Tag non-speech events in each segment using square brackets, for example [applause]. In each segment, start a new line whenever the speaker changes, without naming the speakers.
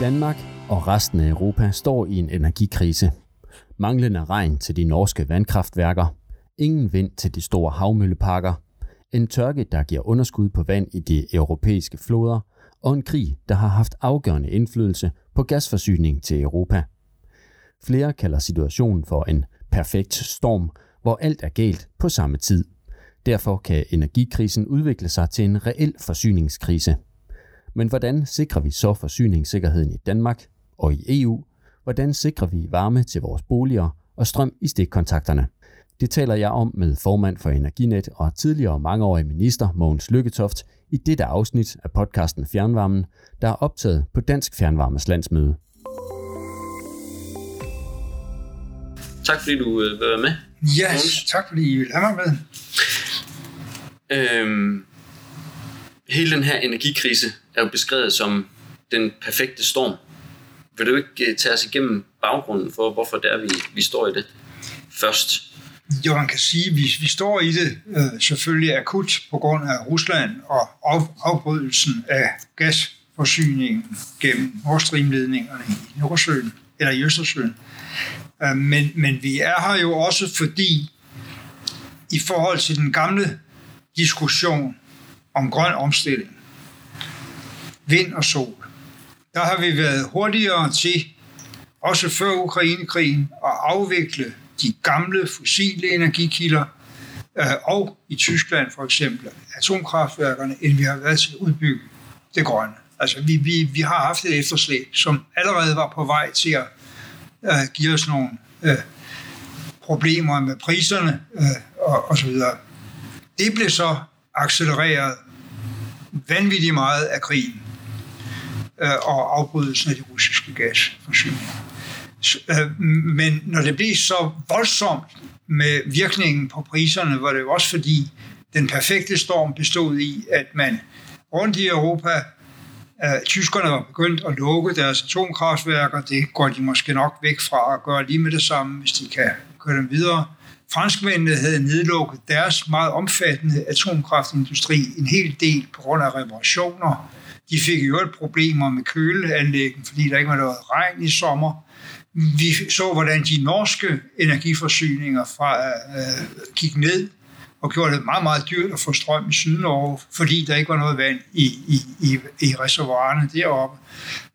Danmark og resten af Europa står i en energikrise. Manglende regn til de norske vandkraftværker, ingen vind til de store havmølleparker, en tørke, der giver underskud på vand i de europæiske floder, og en krig, der har haft afgørende indflydelse på gasforsyning til Europa. Flere kalder situationen for en perfekt storm, hvor alt er galt på samme tid. Derfor kan energikrisen udvikle sig til en reel forsyningskrise. Men hvordan sikrer vi så forsyningssikkerheden i Danmark og i EU? Hvordan sikrer vi varme til vores boliger og strøm i stikkontakterne? Det taler jeg om med formand for Energinet og tidligere mangeårig minister Mogens Lykketoft i dette afsnit af podcasten Fjernvarmen, der er optaget på Dansk Fjernvarmes landsmøde.
Tak fordi du øh, vil være med.
Ja, yes, tak fordi I vil have mig med.
Øhm, hele den her energikrise er jo beskrevet som den perfekte storm. Vil du ikke øh, tage os igennem baggrunden for, hvorfor det er, vi, vi står i det først?
Jo, man kan sige, at vi, vi står i det øh, selvfølgelig akut på grund af Rusland og af, afbrydelsen af gasforsyningen gennem Nord Stream-ledningerne i Nordsøen, eller i Østersøen. Øh, men, men vi er her jo også fordi, i forhold til den gamle diskussion om grøn omstilling, vind og sol, der har vi været hurtigere til, også før Ukrainekrigen, at afvikle de gamle fossile energikilder, øh, og i Tyskland for eksempel atomkraftværkerne, end vi har været til at udbygge det grønne. Altså vi, vi, vi har haft et efterslæb, som allerede var på vej til at uh, give os nogle uh, problemer med priserne uh, og, og så videre. Det blev så accelereret vanvittigt meget af krigen øh, og afbrydelsen af de russiske gasforsyninger. Øh, men når det blev så voldsomt med virkningen på priserne, var det jo også fordi, den perfekte storm bestod i, at man rundt i Europa øh, tyskerne var begyndt at lukke deres atomkraftværker. Det går de måske nok væk fra at gøre lige med det samme, hvis de kan køre dem videre. Franskmændene havde nedlukket deres meget omfattende atomkraftindustri en hel del på grund af reparationer. De fik jo et problemer med køleanlæggen, fordi der ikke var noget regn i sommer. Vi så, hvordan de norske energiforsyninger fra, øh, gik ned og gjorde det meget, meget dyrt at få strøm i Sydnorge, fordi der ikke var noget vand i, i, i, i reservoirerne deroppe.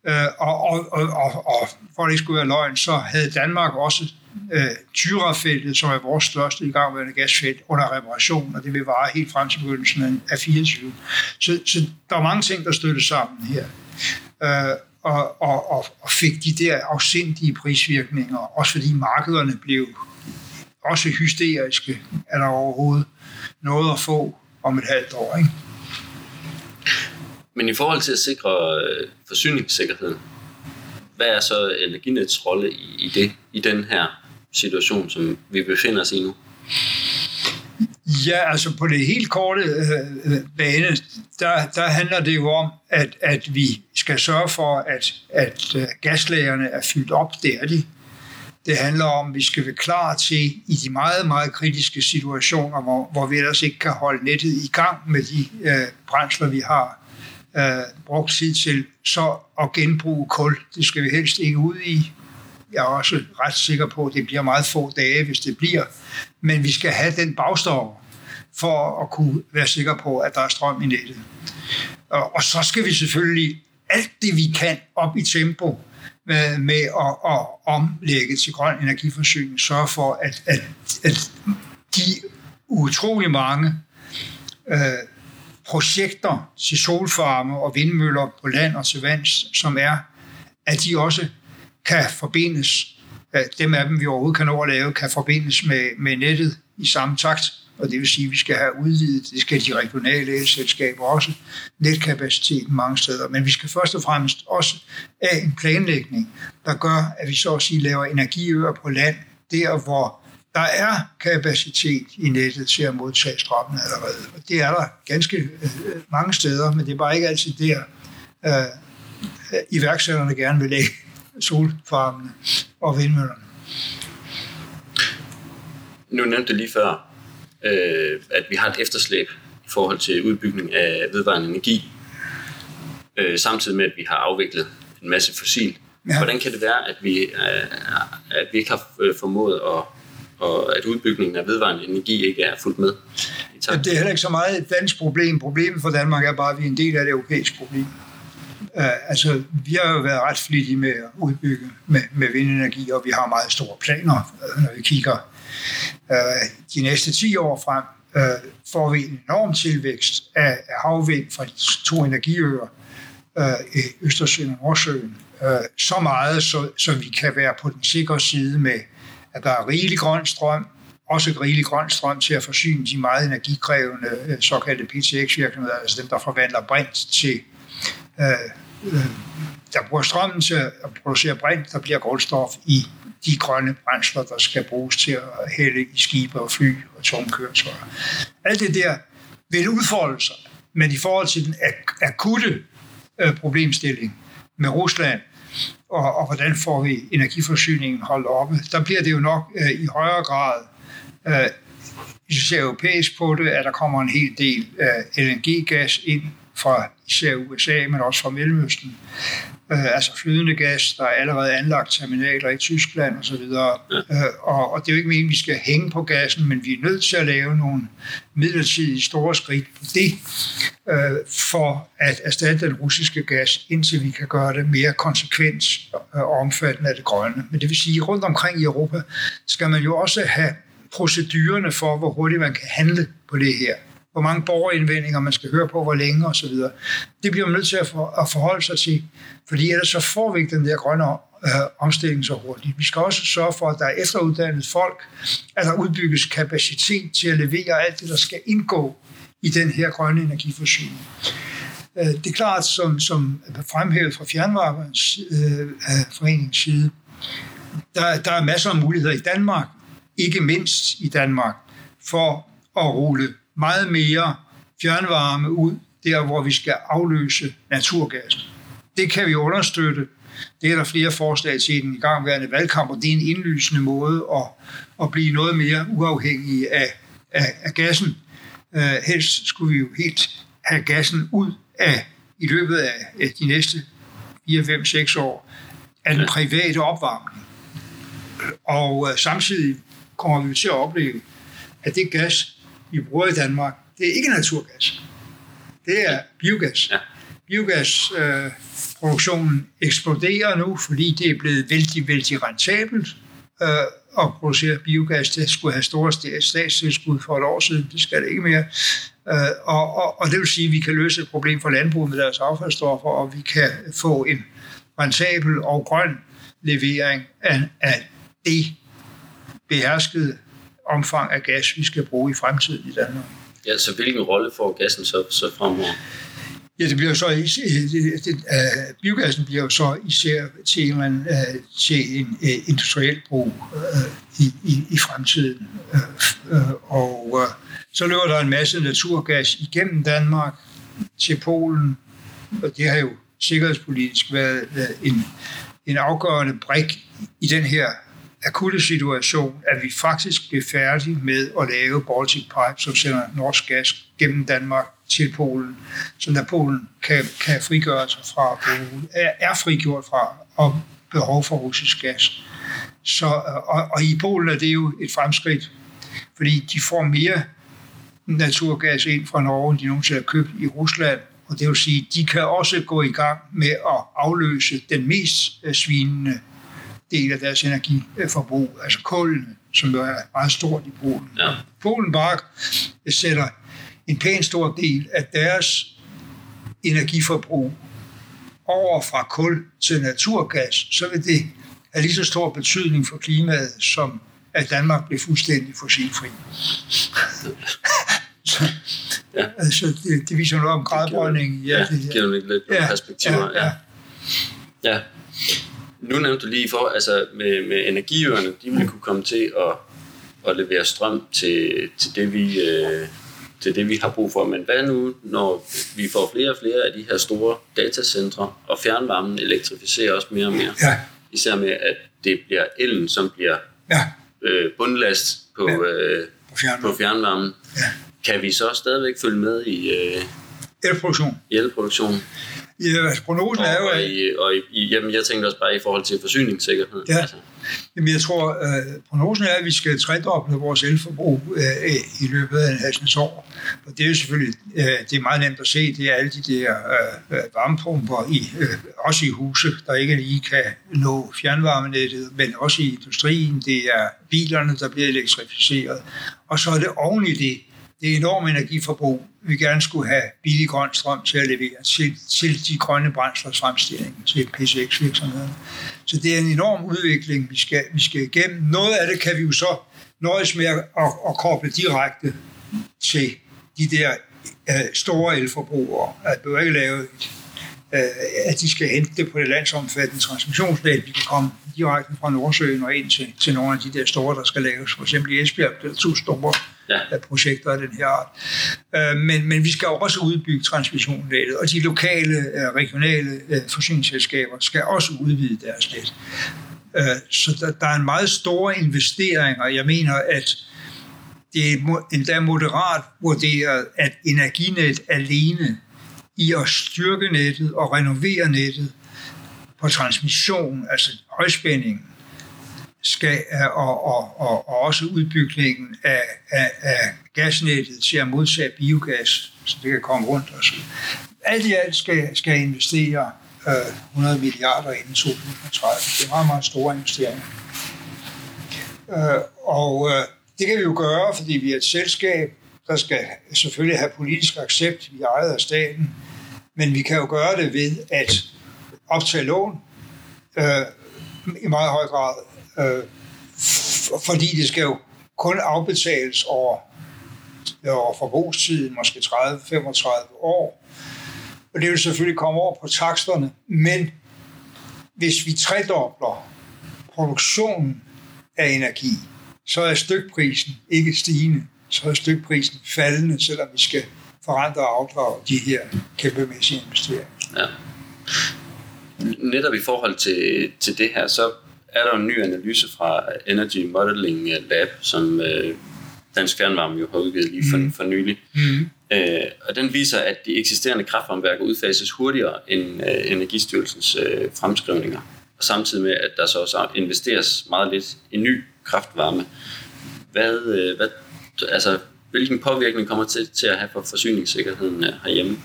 Øh, og, og, og, og, og for det ikke skulle være løgn, så havde Danmark også øh, Tyrafeltet, som er vores største igangværende gasfelt, under reparation, og det vil vare helt frem til begyndelsen af 24. Så, så der er mange ting, der støtter sammen her. Øh, og, og, og, og fik de der afsindige prisvirkninger, også fordi markederne blev også hysteriske, er der overhovedet noget at få om et halvt år. Ikke?
Men i forhold til at sikre øh, forsyningssikkerheden, hvad er så Energinets rolle i, i det, i den her situation, som vi befinder os i nu?
Ja, altså på det helt korte øh, øh, bane, der, der handler det jo om, at, at vi skal sørge for, at, at øh, gaslagerne er fyldt op. Det er de. Det handler om, at vi skal være klar til i de meget, meget kritiske situationer, hvor, hvor vi ellers ikke kan holde nettet i gang med de øh, brændsler, vi har øh, brugt tid til, så at genbruge kul. Det skal vi helst ikke ud i. Jeg er også ret sikker på, at det bliver meget få dage, hvis det bliver. Men vi skal have den bagstår for at kunne være sikre på, at der er strøm i nettet. Og, og så skal vi selvfølgelig alt det, vi kan op i tempo, med, med at, at omlægge til grøn energiforsyning, sørge for, at, at, at de utrolig mange øh, projekter til solfarme og vindmøller på land og til vands, som er, at de også kan forbindes, at dem af dem, vi overhovedet kan nå at lave, kan forbindes med, med nettet i samme takt. Og det vil sige, at vi skal have udvidet, det skal de regionale elselskaber også, netkapaciteten mange steder, men vi skal først og fremmest også have en planlægning, der gør, at vi så at sige laver energiøer på land, der hvor der er kapacitet i nettet til at modtage strømmen allerede. Og det er der ganske øh, mange steder, men det er bare ikke altid der, øh, iværksætterne gerne vil lægge solfarmene og vindmøllerne.
Nu nævnte det lige før, øh, at vi har et efterslæb i forhold til udbygning af vedvarende energi, øh, samtidig med, at vi har afviklet en masse fossil. Ja. Hvordan kan det være, at vi, øh, at vi ikke har øh, formået at og at udbygningen af vedvarende energi ikke er fuldt med.
Ja, det er heller ikke så meget et dansk problem. Problemet for Danmark er bare, at vi er en del af det europæiske problem. Øh, altså, vi har jo været ret flittige med at udbygge med, med vindenergi, og vi har meget store planer, øh, når vi kigger uh, de næste 10 år frem. Uh, får vi en enorm tilvækst af, af havvind fra de to energiøer uh, i Østersøen og Nordsøen. Uh, så meget, så, så vi kan være på den sikre side med at der er rigelig grøn strøm, også rigelig grøn strøm til at forsyne de meget energikrævende såkaldte PTX-virksomheder, altså dem, der forvandler brint til, øh, øh, der bruger strømmen til at producere brint, der bliver grundstof i de grønne brændsler, der skal bruges til at hælde i skibe og fly og tomkøretøjer. Alt det der vil udfolde sig, men i forhold til den ak- akutte øh, problemstilling med Rusland, og, og hvordan får vi energiforsyningen holdt oppe. Der bliver det jo nok øh, i højere grad, øh, hvis vi ser europæisk på det, at der kommer en hel del øh, LNG-gas ind fra især USA, men også fra Mellemøsten. Øh, altså flydende gas, der er allerede anlagt terminaler i Tyskland osv. Øh, og, og det er jo ikke meningen, at vi skal hænge på gassen, men vi er nødt til at lave nogle midlertidige store skridt på det, øh, for at erstatte den russiske gas, indtil vi kan gøre det mere konsekvent og omfattende af det grønne. Men det vil sige, at rundt omkring i Europa skal man jo også have procedurerne for, hvor hurtigt man kan handle på det her hvor mange borgerindvendinger man skal høre på, hvor længe osv. Det bliver man nødt til at, for, at forholde sig til, fordi ellers så får vi ikke den der grønne øh, omstilling så hurtigt. Vi skal også sørge for, at der er efteruddannet folk, at der udbygges kapacitet til at levere alt det, der skal indgå i den her grønne energiforsyning. Øh, det er klart, som, som fremhævet fra Fjernvarmens øh, øh foreningens side, der, der er masser af muligheder i Danmark, ikke mindst i Danmark, for at rulle meget mere fjernvarme ud der, hvor vi skal afløse naturgassen. Det kan vi understøtte. Det er der flere forslag til i den igangværende valgkamp, og det er en indlysende måde at, at blive noget mere uafhængig af, af, af gassen. Uh, helst skulle vi jo helt have gassen ud af i løbet af, af de næste 4, 5, 6 år af den private opvarmning. Og uh, samtidig kommer vi til at opleve, at det gas, vi bruger i Danmark, det er ikke naturgas. Det er biogas. Ja. Biogasproduktionen øh, eksploderer nu, fordi det er blevet vældig, vældig rentabelt øh, at producere biogas. Det skulle have store statstilskud for et år siden. Det skal det ikke mere. Øh, og, og, og det vil sige, at vi kan løse et problem for landbruget med deres affaldsstoffer, og vi kan få en rentabel og grøn levering af, af det beherskede omfang af gas, vi skal bruge i fremtiden i Danmark.
Ja, så hvilken rolle får gassen så, så fremover?
Ja, det bliver så, det, det, uh, biogassen bliver jo så især til, man, uh, til en uh, industriel brug uh, i, i, i fremtiden. Uh, uh, og uh, så løber der en masse naturgas igennem Danmark til Polen, og det har jo sikkerhedspolitisk været uh, en, en afgørende brik i den her akutte situation, at vi faktisk blev færdige med at lave Baltic Pipe, som sender norsk gas gennem Danmark til Polen, så Polen kan, kan frigøre sig fra, er, er frigjort fra og behov for russisk gas. Så, og, og i Polen er det jo et fremskridt, fordi de får mere naturgas ind fra Norge, end de nogensinde har købt i Rusland, og det vil sige, de kan også gå i gang med at afløse den mest øh, svinende del af deres energiforbrug, altså kulene, som jo er meget stort i Polen. Ja. Polen bare sætter en pæn stor del af deres energiforbrug over fra kul til naturgas, så vil det have lige så stor betydning for klimaet, som at Danmark bliver fuldstændig fossilfri. så, [laughs] ja. altså, det, det viser noget om gradbrønding.
Ja, det, ja, giver lidt ja, perspektiver. Ja, ja. ja. ja. Nu nævnte du lige for, altså med, med energiøerne, de vil kunne komme til at, at levere strøm til, til, det, vi, øh, til det, vi har brug for. Men hvad nu, når vi får flere og flere af de her store datacentre, og fjernvarmen elektrificerer også mere og mere? Ja. Især med, at det bliver elen, som bliver ja. øh, bundlast på, ja. øh, på, fjernvarmen. på fjernvarmen. Ja. Kan vi så stadigvæk følge med i... Øh,
elproduktion.
I elproduktion?
Ja, altså, prognosen er jo...
Og, i, og i, jamen, jeg tænkte også bare i forhold til forsyningssikkerhed.
Ja. Altså. Jamen, jeg tror, øh, prognosen er, at vi skal tredoble vores elforbrug øh, i løbet af en halvdens år. Og det er jo selvfølgelig øh, det er meget nemt at se. Det er alle de der øh, øh, varmepumper, i, øh, også i huse, der ikke lige kan nå fjernvarmenettet, men også i industrien. Det er bilerne, der bliver elektrificeret. Og så er det oven i det, det enorme energiforbrug, vi gerne skulle have billig grøn strøm til at levere til, til de grønne brændslers fremstilling, til PCX-virksomhederne. Så det er en enorm udvikling, vi skal, vi skal igennem. Noget af det kan vi jo så nøjes med at, at, at koble direkte til de der uh, store elforbrugere. Altså, at vi ikke lave et, at de skal hente det på det landsomfattende transmissionsnet. Vi kan komme direkte fra Nordsøen og ind til, til nogle af de der store, der skal laves. For eksempel i Esbjerg, der er to store ja. projekter af den her art. Uh, men, men vi skal også udbygge transmissionsnettet, og de lokale, uh, regionale forsyningsselskaber skal også udvide deres net. Så der, der er en meget store investering, og jeg mener, at det er endda moderat vurderet, at Energinet alene i at styrke nettet og renovere nettet på transmission, altså højspændingen, skal, øh, og, og, og, og også udbygningen af, af, af gasnettet til at modtage biogas, så det kan komme rundt. Og så. Alt i alt skal, skal investere øh, 100 milliarder inden 2030. Det er meget, meget store investeringer. Øh, og øh, det kan vi jo gøre, fordi vi er et selskab, der skal selvfølgelig have politisk accept. Vi er ejet af staten. Men vi kan jo gøre det ved at optage lån øh, i meget høj grad. Øh, fordi det skal jo kun afbetales over, over forbrugstiden, måske 30-35 år. Og det vil selvfølgelig komme over på taksterne. Men hvis vi tredobler produktionen af energi, så er stykprisen ikke stigende, så er stykprisen faldende, selvom vi skal forrente og afdrage de her kæmpemæssige investeringer. Ja.
Netop i forhold til, til det her, så er der en ny analyse fra Energy Modeling Lab, som øh, Dansk Fjernvarme jo har udgivet lige for, mm. for nylig. Mm. Øh, og den viser, at de eksisterende kraftvarmeværker udfases hurtigere end øh, Energistyrelsens øh, fremskrivninger. Og samtidig med, at der så også investeres meget lidt i ny kraftvarme. Hvad, øh, hvad, altså, hvilken påvirkning kommer til, til at have for forsyningssikkerheden øh, herhjemme?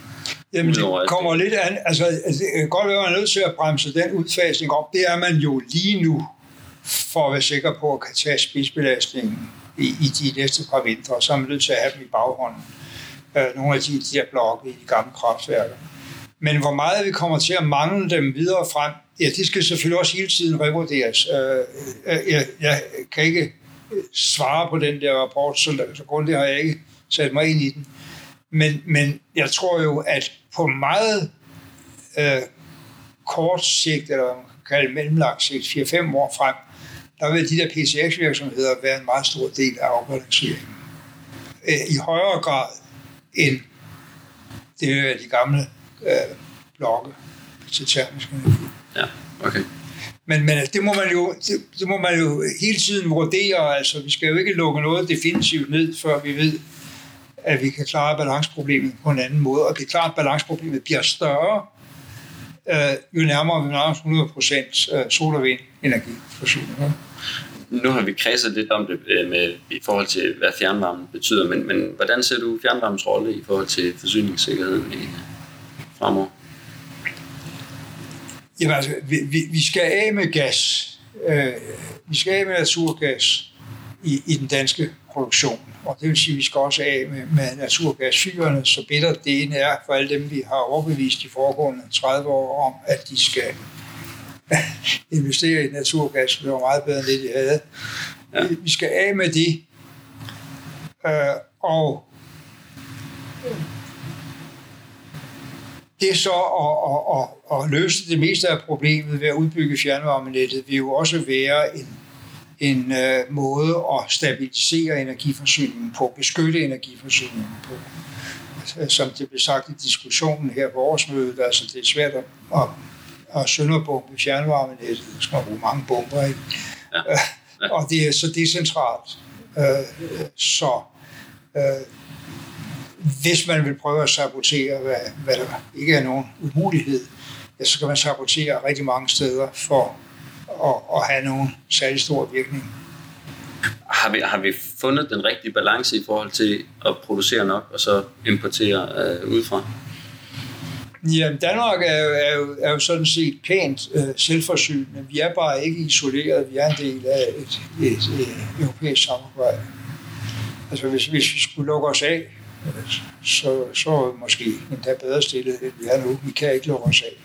Jamen, det kommer lidt an. Altså, altså, det kan godt være, at man er nødt til at bremse den udfasning op. Det er man jo lige nu, for at være sikker på at kan tage spidsbelastningen i, i de næste par vintre. Så er man nødt til at have dem i baghånden. Øh, nogle af de, de der blokke i de gamle kraftværker. Men hvor meget vi kommer til at mangle dem videre frem, ja, det skal selvfølgelig også hele tiden revurderes. Øh, jeg, jeg kan ikke svare på den der rapport, så, så grundigt har jeg ikke sat mig ind i den. Men, men jeg tror jo, at på meget øh, kort sigt, eller man kan kalde mellemlang sigt, 4-5 år frem, der vil de der PCX-virksomheder være en meget stor del af afbalanceringen. Øh, I højere grad end det er de gamle øh, blokke altså til termisk energi.
Ja, okay.
Men, men altså, det, må man jo, det, det må man jo hele tiden vurdere. Altså, vi skal jo ikke lukke noget definitivt ned, før vi ved, at vi kan klare balanceproblemet på en anden måde. Og det er klart, at balanceproblemet bliver større, øh, jo nærmere vi nærmer 100 procent øh, sol- og vindenergiforsyning.
Nu har vi kredset lidt om det øh, med, i forhold til, hvad fjernvarmen betyder, men, men hvordan ser du fjernvarmens rolle i forhold til forsyningssikkerheden i, fremover?
Jamen altså, vi, vi, vi skal af med gas. Øh, vi skal af med naturgas i, i den danske produktion. Og det vil sige, at vi skal også af med, med naturgasfyrene, så bedre det ene er for alle dem, vi har overbevist de foregående 30 år om, at de skal [laughs] investere i naturgas. Det var meget bedre end det, de havde. Ja. Vi skal af med det. Øh, og det er så at, at, at, at løse det meste af problemet ved at udbygge fjernvarmenettet, vil jo også være en en øh, måde at stabilisere energiforsyningen på, beskytte energiforsyningen på. Altså, som det blev sagt i diskussionen her på årsmødet, altså det er svært at, at, at sønderbombe fjernvarmenettet, det skal bruge mange bomber, ikke? Ja. Ja. og det er så decentralt. Øh, så øh, hvis man vil prøve at sabotere, hvad, hvad der ikke er nogen umulighed, ja, så kan man sabotere rigtig mange steder for at, at have nogen særlig stor virkning.
Har vi, har vi fundet den rigtige balance i forhold til at producere nok og så importere øh, udefra?
Jamen, Danmark er jo, er jo, er jo sådan set pænt øh, selvforsynende. Vi er bare ikke isoleret. Vi er en del af et, et, et, europæisk samarbejde. Altså, hvis, hvis vi skulle lukke os af, så, så er vi måske endda bedre stillet, end vi er nu. Vi kan ikke lukke os af.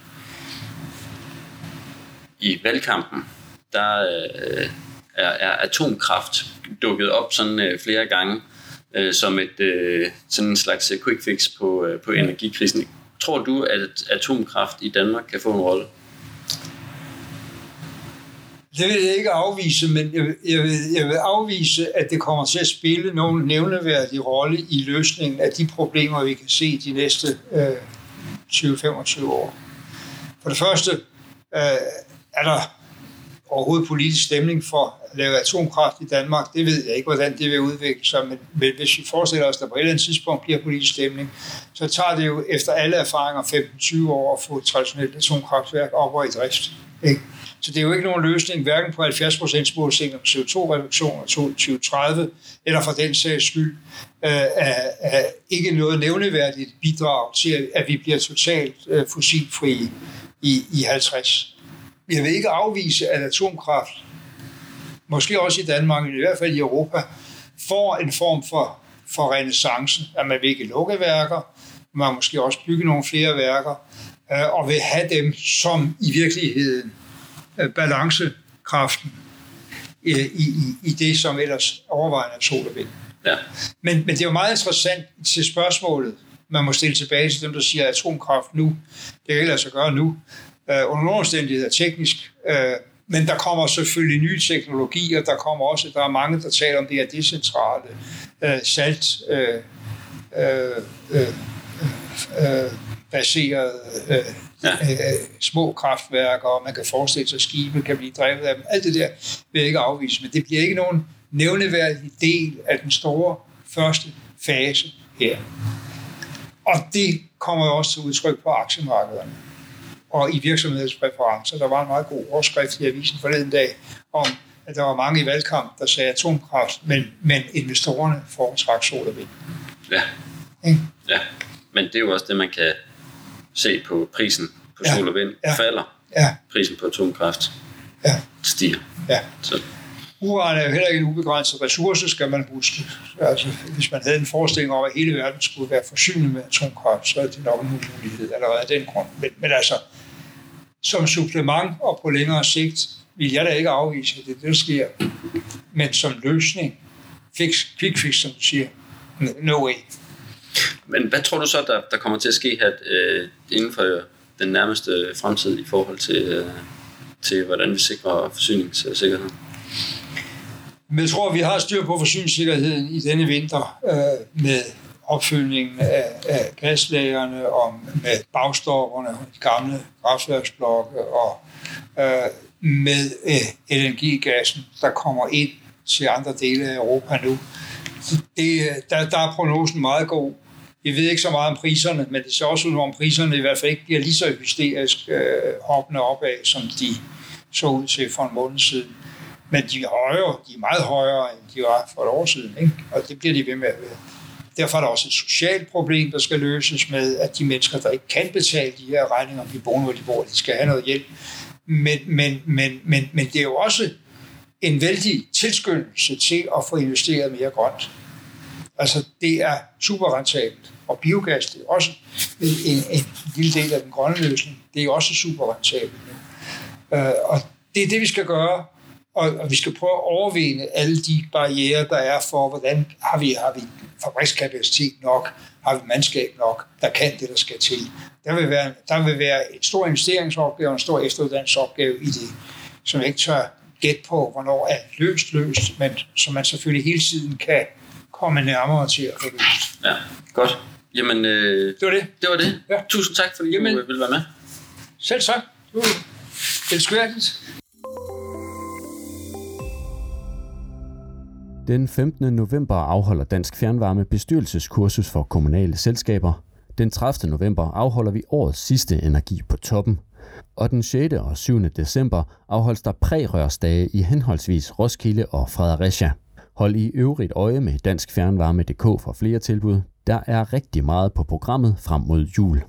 I valgkampen, der øh, er, er atomkraft dukket op sådan øh, flere gange øh, som et øh, sådan en slags øh, quick fix på, øh, på energikrisen. Tror du, at atomkraft i Danmark kan få en rolle?
Det vil jeg ikke afvise, men jeg, jeg, vil, jeg vil afvise, at det kommer til at spille nogen nævneværdig rolle i løsningen af de problemer, vi kan se de næste øh, 20-25 år. For det første øh, er der overhovedet politisk stemning for at lave atomkraft i Danmark. Det ved jeg ikke, hvordan det vil udvikle sig, men hvis vi forestiller os, at der på et eller andet tidspunkt bliver politisk stemning, så tager det jo efter alle erfaringer 15-20 år at få et traditionelt atomkraftværk op og i drift. Ikke? Så det er jo ikke nogen løsning, hverken på 70% målsætning om CO2-reduktion i 2030, eller for den sags skyld, øh, er, er ikke noget nævneværdigt bidrag til, at vi bliver totalt øh, fossilfrie i, i 50. Jeg vil ikke afvise, at atomkraft, måske også i Danmark, men i hvert fald i Europa, får en form for, for renaissance, at man vil ikke lukke værker, man måske også bygge nogle flere værker, øh, og vil have dem som i virkeligheden balancekraften i, i, i det, som ellers overvejende er sol og vind. Ja. Men, men det er jo meget interessant til spørgsmålet, man må stille tilbage til dem, der siger atomkraft nu. Det kan lade sig gøre nu øh, under nogle omstændigheder teknisk. Øh, men der kommer selvfølgelig nye teknologier, der kommer også, der er mange, der taler om det her decentrale øh, salt øh, øh, øh, øh, baserede øh, ja. øh, små kraftværker, og man kan forestille sig, at skibe kan blive drevet af dem. Alt det der vil jeg ikke afvise, men det bliver ikke nogen nævneværdig del af den store første fase her. Og det kommer jo også til udtryk på aktiemarkederne og i virksomhedspræferencer. Der var en meget god overskrift i avisen forleden dag om, at der var mange i valgkamp, der sagde atomkraft, men, men investorerne foretræk sol og vind.
Ja. Okay? ja, men det er jo også det, man kan se på prisen på sol og vind. Ja. Falder ja. prisen på atomkraft ja. stiger. Ja. Så.
Uran er jo heller ikke en ubegrænset ressource, skal man huske. Altså, hvis man havde en forestilling om, at hele verden skulle være forsynet med atomkraft, så er det nok en mulighed allerede af den grund. Men, men altså, som supplement og på længere sigt vil jeg da ikke afvise, at det, det sker. Men som løsning, fix, quick fix, som du siger, no way.
Men hvad tror du så, der, der kommer til at ske her øh, inden for den nærmeste fremtid i forhold til, øh, til hvordan vi sikrer forsyningssikkerheden?
Men jeg tror, vi har styr på forsyningssikkerheden i denne vinter øh, med opfyldningen af, af gaslagerne og med bagstopperne, de gamle kraftværksblokke og øh, med øh, LNG-gassen, der kommer ind til andre dele af Europa nu. Det, øh, der, der er prognosen meget god. Vi ved ikke så meget om priserne, men det ser også ud, om priserne i hvert fald ikke bliver lige så hysterisk øh, hoppende opad, som de så ud til for en måned siden. Men de er højere, de er meget højere, end de var for et år siden, ikke? og det bliver de ved med at være. Derfor er der også et socialt problem, der skal løses med, at de mennesker, der ikke kan betale de her regninger, de bor, hvor de bor, de skal have noget hjælp. Men, men, men, men, men det er jo også en vældig tilskyndelse til at få investeret mere grønt. Altså, det er super rentabelt. Og biogas, det er også en, en lille del af den grønne løsning. Det er også super rentabelt øh, og det er det, vi skal gøre og, og vi skal prøve at overvinde alle de barriere, der er for, hvordan har vi, har vi fabrikskapacitet nok, har vi mandskab nok, der kan det, der skal til. Der vil være, der vil være en stor investeringsopgave og en stor efteruddannelsesopgave i det, som jeg ikke tør gætte på, hvornår er løst løst, men som man selvfølgelig hele tiden kan komme nærmere til at få løst.
Ja, godt. Jamen, øh,
det var det.
Det var det. Ja. Tusind tak, fordi Jamen, du ville være med.
Selv tak. Det var elskværdigt.
Den 15. november afholder Dansk Fjernvarme bestyrelseskursus for kommunale selskaber. Den 30. november afholder vi årets sidste Energi på toppen. Og den 6. og 7. december afholdes der prærørsdage i henholdsvis Roskilde og Fredericia. Hold i øvrigt øje med Dansk Fjernvarme.dk for flere tilbud. Der er rigtig meget på programmet frem mod jul.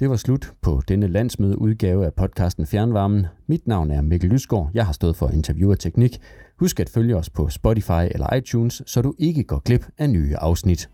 Det var slut på denne landsmødeudgave af podcasten Fjernvarmen. Mit navn er Mikkel Lysgaard. Jeg har stået for interview og teknik. Husk at følge os på Spotify eller iTunes, så du ikke går glip af nye afsnit.